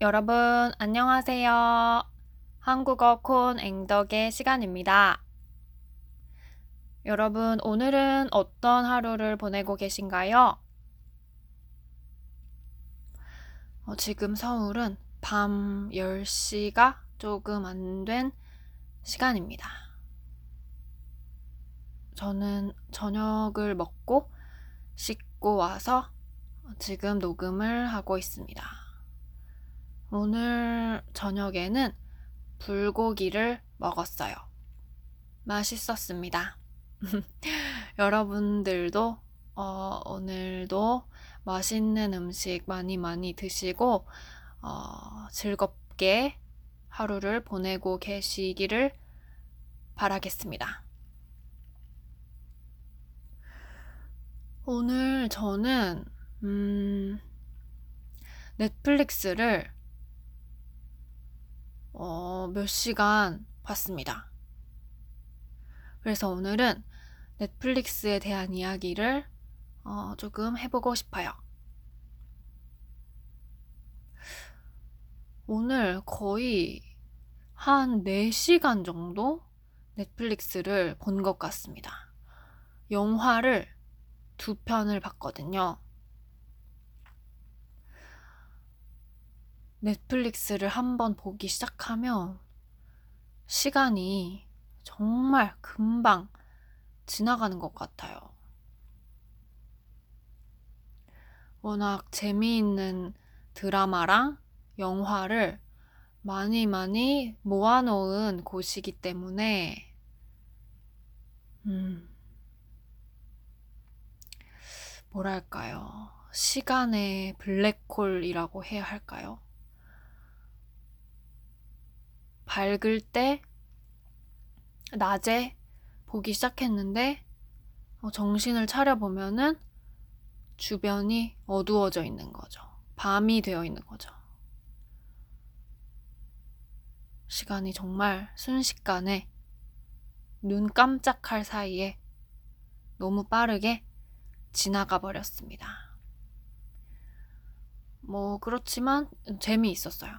여러분, 안녕하세요. 한국어 콘 앵덕의 시간입니다. 여러분, 오늘은 어떤 하루를 보내고 계신가요? 어, 지금 서울은 밤 10시가 조금 안 된 시간입니다. 저는 저녁을 먹고 씻고 와서 지금 녹음을 하고 있습니다. 오늘 저녁에는 불고기를 먹었어요. 맛있었습니다. 여러분들도 어, 오늘도 맛있는 음식 많이 많이 드시고 어, 즐겁게 하루를 보내고 계시기를 바라겠습니다. 오늘 저는 음, 넷플릭스를 어, 몇 시간 봤습니다. 그래서 오늘은 넷플릭스에 대한 이야기를 어, 조금 해보고 싶어요. 오늘 거의 한 4시간 정도 넷플릭스를 본 것 같습니다. 영화를 두 편을 봤거든요. 넷플릭스를 한번 보기 시작하면 시간이 정말 금방 지나가는 것 같아요. 워낙 재미있는 드라마랑 영화를 많이 많이 모아놓은 곳이기 때문에, 음, 뭐랄까요. 시간의 블랙홀이라고 해야 할까요? 밝을 때 낮에 보기 시작했는데 어, 정신을 차려보면은 주변이 어두워져 있는 거죠. 밤이 되어 있는 거죠. 시간이 정말 순식간에 눈 깜짝할 사이에 너무 빠르게 지나가 버렸습니다. 뭐, 그렇지만 재미있었어요.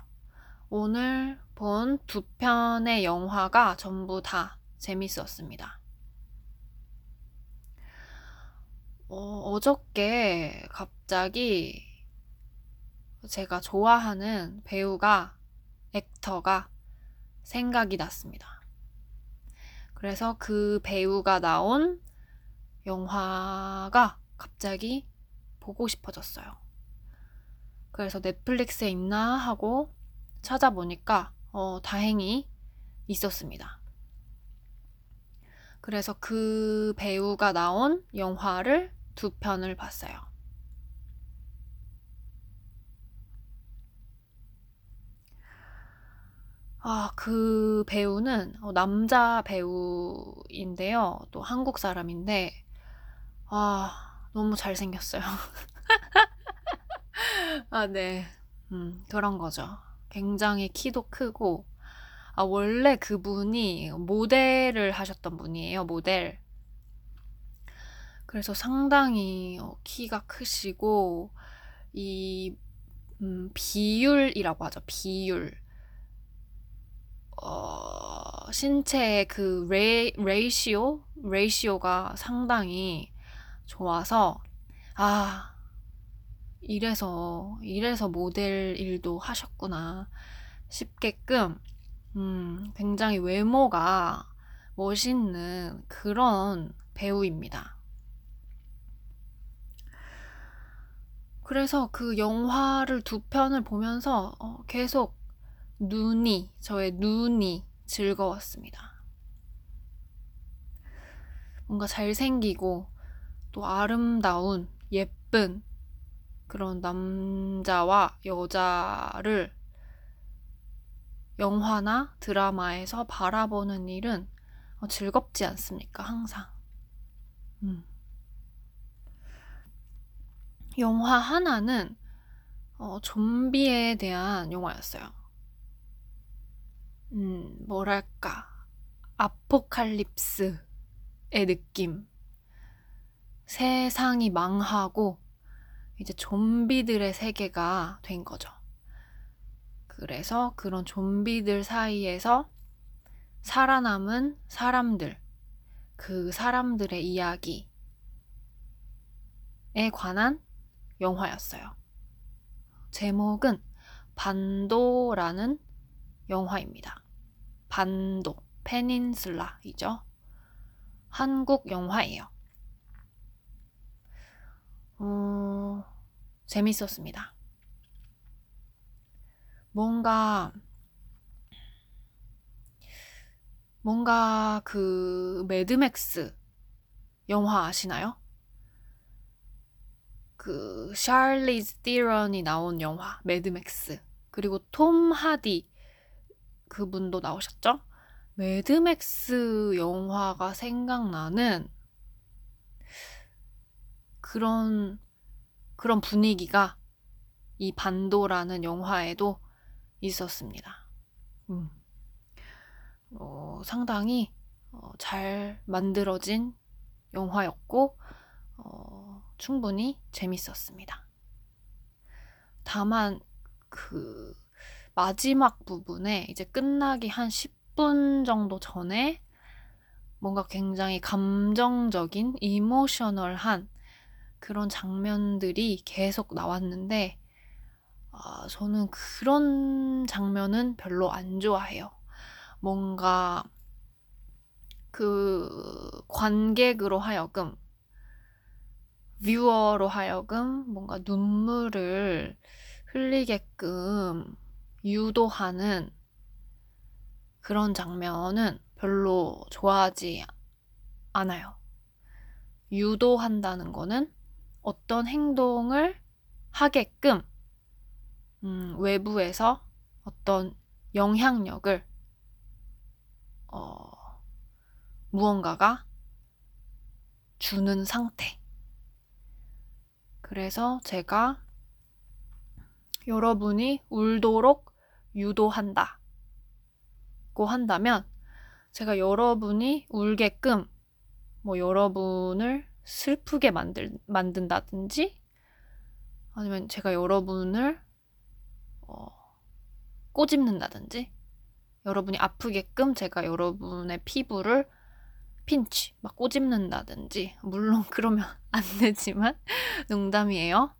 오늘 본 두 편의 영화가 전부 다 재밌었습니다. 어, 어저께 갑자기 제가 좋아하는 배우가, 액터가 생각이 났습니다. 그래서 그 배우가 나온 영화가 갑자기 보고 싶어졌어요. 그래서 넷플릭스에 있나 하고 찾아보니까 어, 다행히 있었습니다. 그래서 그 배우가 나온 영화를 두 편을 봤어요. 아, 그 배우는 어, 남자 배우인데요. 또 한국 사람인데, 아, 너무 잘생겼어요. 아, 네. 음, 그런 거죠. 굉장히 키도 크고, 아, 원래 그분이 모델을 하셨던 분이에요, 모델. 그래서 상당히 어, 키가 크시고, 이, 음, 비율이라고 하죠, 비율. 어, 신체의 그 레, ratio? ratio가 상당히 좋아서 아 이래서 이래서 모델 일도 하셨구나 싶게끔 음, 굉장히 외모가 멋있는 그런 배우입니다. 그래서 그 영화를 두 편을 보면서 어, 계속 눈이, 저의 눈이 즐거웠습니다. 뭔가 잘생기고 또 아름다운 예쁜 그런 남자와 여자를 영화나 드라마에서 바라보는 일은 어, 즐겁지 않습니까? 항상. 음. 영화 하나는 어, 좀비에 대한 영화였어요. 음, 뭐랄까. 아포칼립스의 느낌. 세상이 망하고 이제 좀비들의 세계가 된 거죠. 그래서 그런 좀비들 사이에서 살아남은 사람들, 그 사람들의 이야기에 관한 영화였어요. 제목은 반도라는 영화입니다. 반도, Peninsula이죠. 한국 영화예요. 어, 재밌었습니다. 뭔가 뭔가 그 매드맥스 영화 아시나요? 그 샤를리즈 테론이 나온 영화 매드맥스 그리고 톰 하디 그분도 나오셨죠? 매드맥스 영화가 생각나는 그런 그런 분위기가 이 반도라는 영화에도 있었습니다. 음. 어, 상당히 어, 잘 만들어진 영화였고 어, 충분히 재밌었습니다. 다만 그 마지막 부분에 이제 끝나기 한 10분 정도 전에 뭔가 굉장히 감정적인 이모셔널한 그런 장면들이 계속 나왔는데 아, 저는 그런 장면은 별로 안 좋아해요. 뭔가 그 관객으로 하여금 viewer로 하여금 뭔가 눈물을 흘리게끔 유도하는 그런 장면은 별로 좋아하지 않아요. 유도한다는 거는 어떤 행동을 하게끔 음, 외부에서 어떤 영향력을 어, 무언가가 주는 상태. 그래서 제가 여러분이 울도록 유도한다. 고 한다면 제가 여러분이 울게끔 뭐 여러분을 슬프게 만들, 만든다든지 아니면 제가 여러분을 어, 꼬집는다든지 여러분이 아프게끔 제가 여러분의 피부를 핀치, 막 꼬집는다든지, 물론 그러면 안 되지만, 농담이에요.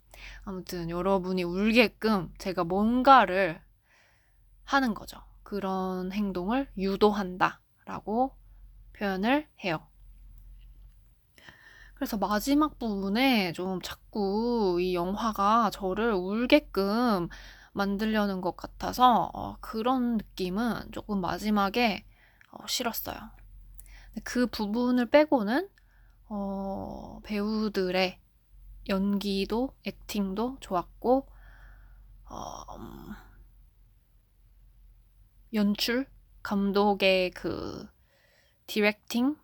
아무튼 여러분이 울게끔 제가 뭔가를 하는 거죠. 그런 행동을 유도한다 라고 표현을 해요. 그래서 마지막 부분에 좀 자꾸 이 영화가 저를 울게끔 만들려는 것 같아서 어, 그런 느낌은 조금 마지막에 어, 싫었어요. 그 부분을 빼고는 어, 배우들의 연기도 액팅도 좋았고 어, 음, 연출 감독의 그 디렉팅도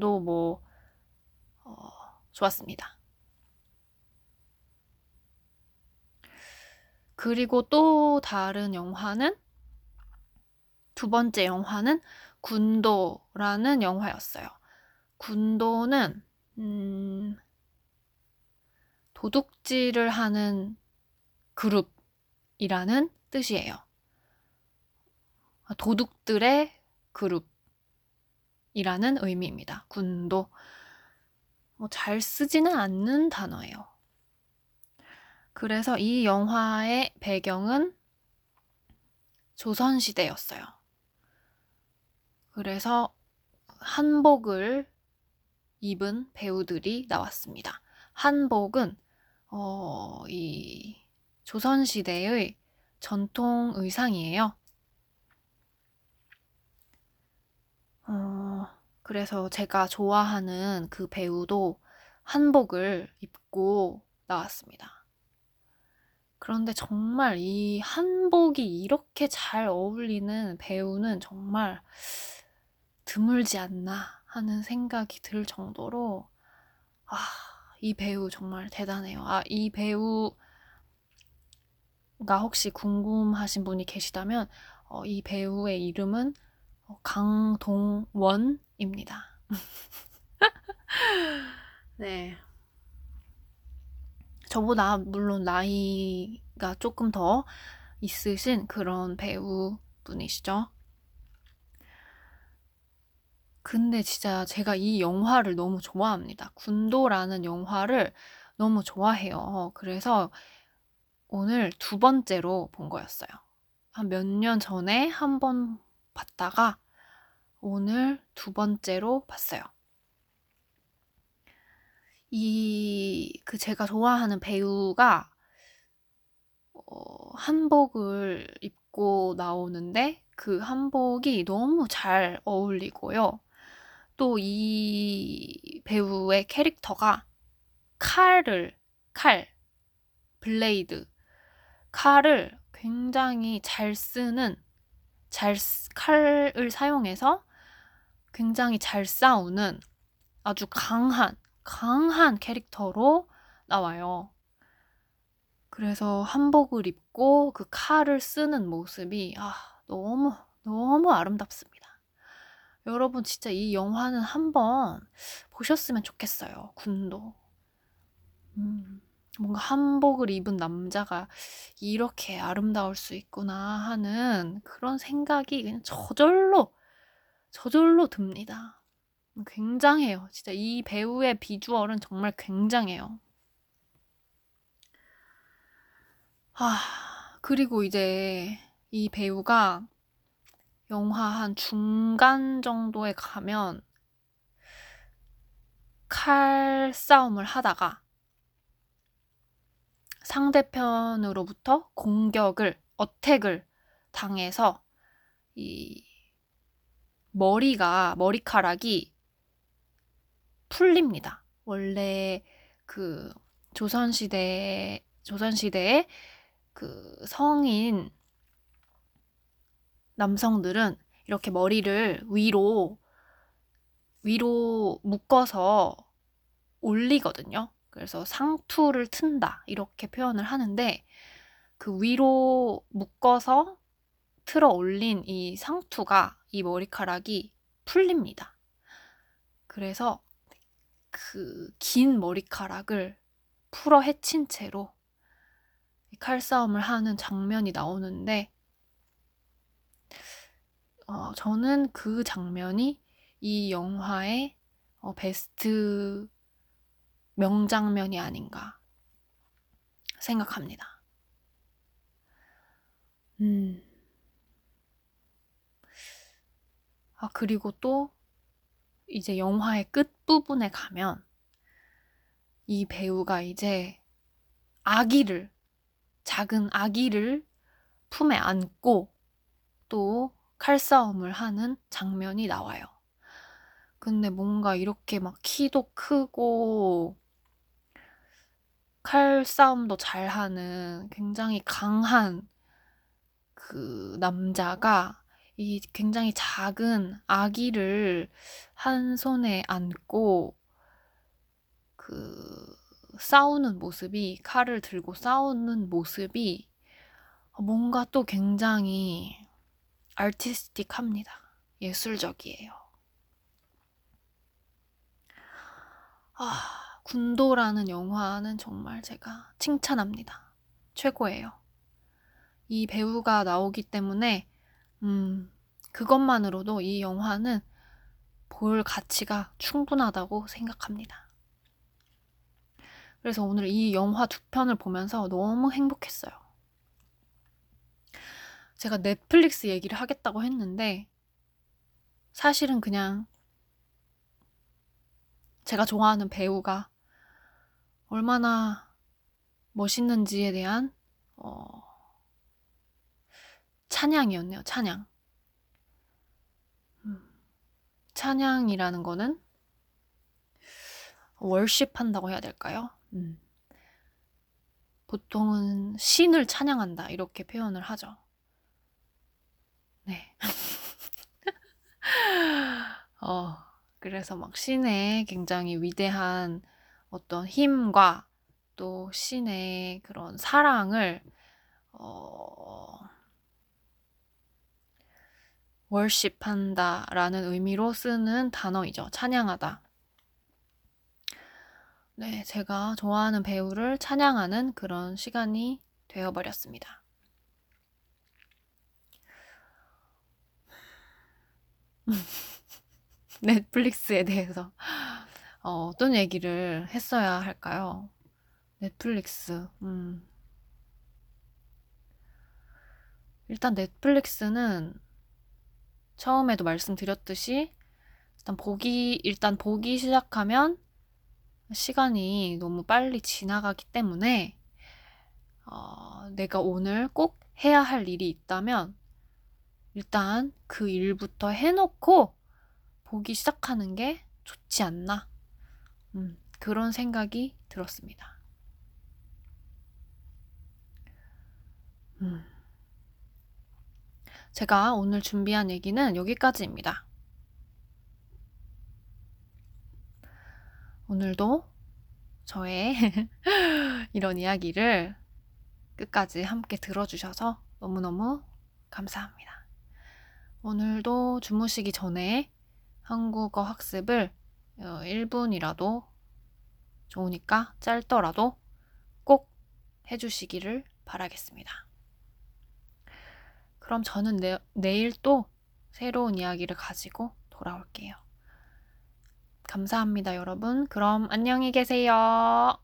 뭐 어, 좋았습니다. 그리고 또 다른 영화는 두 번째 영화는 군도라는 영화였어요. 군도는 음, 도둑질을 하는 그룹이라는 뜻이에요. 도둑들의 그룹이라는 의미입니다. 군도. 뭐잘 쓰지는 않는 단어예요. 그래서 이 영화의 배경은 조선시대였어요. 그래서 한복을 입은 배우들이 나왔습니다. 한복은 어, 이 조선시대의 전통 의상이에요. 어, 그래서 제가 좋아하는 그 배우도 한복을 입고 나왔습니다. 그런데 정말 이 한복이 이렇게 잘 어울리는 배우는 정말 드물지 않나 하는 생각이 들 정도로 아, 이 배우 정말 대단해요. 아, 이 배우가 혹시 궁금하신 분이 계시다면 어, 이 배우의 이름은 어, 강동원 입니다. 네. 저보다 물론 나이가 조금 더 있으신 그런 배우분이시죠. 근데 진짜 제가 이 영화를 너무 좋아합니다. 군도라는 영화를 너무 좋아해요. 그래서 오늘 두 번째로 본 거였어요. 한 몇 년 전에 한 번 봤다가 오늘 두 번째로 봤어요. 이, 그 제가 좋아하는 배우가 어, 한복을 입고 나오는데 그 한복이 너무 잘 어울리고요. 또 이 배우의 캐릭터가 칼을, 칼, 블레이드, 칼을 굉장히 잘 쓰는, 잘, 칼을 사용해서 굉장히 잘 싸우는 아주 강한, 강한 캐릭터로 나와요. 그래서 한복을 입고 그 칼을 쓰는 모습이 아, 너무 너무 아름답습니다. 여러분 진짜 이 영화는 한번 보셨으면 좋겠어요. 군도. 음, 뭔가 한복을 입은 남자가 이렇게 아름다울 수 있구나 하는 그런 생각이 그냥 저절로 저절로 듭니다. 굉장해요. 진짜 이 배우의 비주얼은 정말 굉장해요. 아, 그리고 이제 이 배우가 영화 한 중간 정도에 가면 칼 싸움을 하다가 상대편으로부터 공격을, 어택을 당해서 이 머리가, 머리카락이 풀립니다. 원래 그 조선시대, 조선시대에 그 성인 남성들은 이렇게 머리를 위로, 위로 묶어서 올리거든요. 그래서 상투를 튼다. 이렇게 표현을 하는데 그 위로 묶어서 틀어 올린 이 상투가 이 머리카락이 풀립니다. 그래서 그 긴 머리카락을 풀어 헤친 채로 칼싸움을 하는 장면이 나오는데 어, 저는 그 장면이 이 영화의 어, 베스트 명장면이 아닌가 생각합니다. 음. 아, 그리고 또 이제 영화의 끝부분에 가면 이 배우가 이제 아기를, 작은 아기를 품에 안고 또 칼싸움을 하는 장면이 나와요. 근데 뭔가 이렇게 막 키도 크고 칼싸움도 잘하는 굉장히 강한 그 남자가 이 굉장히 작은 아기를 한 손에 안고 그 싸우는 모습이 칼을 들고 싸우는 모습이 뭔가 또 굉장히 아티스틱합니다. 예술적이에요. 아, 군도라는 영화는 정말 제가 칭찬합니다. 최고예요. 이 배우가 나오기 때문에 음, 그것만으로도 이 영화는 볼 가치가 충분하다고 생각합니다. 그래서 오늘 이 영화 두 편을 보면서 너무 행복했어요. 제가 넷플릭스 얘기를 하겠다고 했는데, 사실은 그냥 제가 좋아하는 배우가 얼마나 멋있는지에 대한, 어, 찬양이었네요, 찬양. 음, 찬양이라는 거는 월십 한다고 해야 될까요? 음. 보통은 신을 찬양한다, 이렇게 표현을 하죠. 네. 어, 그래서 막 신의 굉장히 위대한 어떤 힘과 또 신의 그런 사랑을, 어, 월십한다 라는 의미로 쓰는 단어이죠. 찬양하다. 네, 제가 좋아하는 배우를 찬양하는 그런 시간이 되어버렸습니다. 넷플릭스에 대해서 어, 떤 얘기를 했어야 할까요? 넷플릭스. 음. 일단 넷플릭스는 처음에도 말씀드렸듯이 일단 보기 일단 보기 시작하면 시간이 너무 빨리 지나가기 때문에 어, 내가 오늘 꼭 해야 할 일이 있다면 일단 그 일부터 해놓고 보기 시작하는 게 좋지 않나 음, 그런 생각이 들었습니다. 음. 제가 오늘 준비한 얘기는 여기까지입니다. 오늘도 저의 이런 이야기를 끝까지 함께 들어주셔서 너무너무 감사합니다. 오늘도 주무시기 전에 한국어 학습을 1분이라도 어, 좋으니까 짧더라도 꼭 해주시기를 바라겠습니다. 그럼 저는 내, 내일 또 새로운 이야기를 가지고 돌아올게요. 감사합니다, 여러분. 그럼 안녕히 계세요.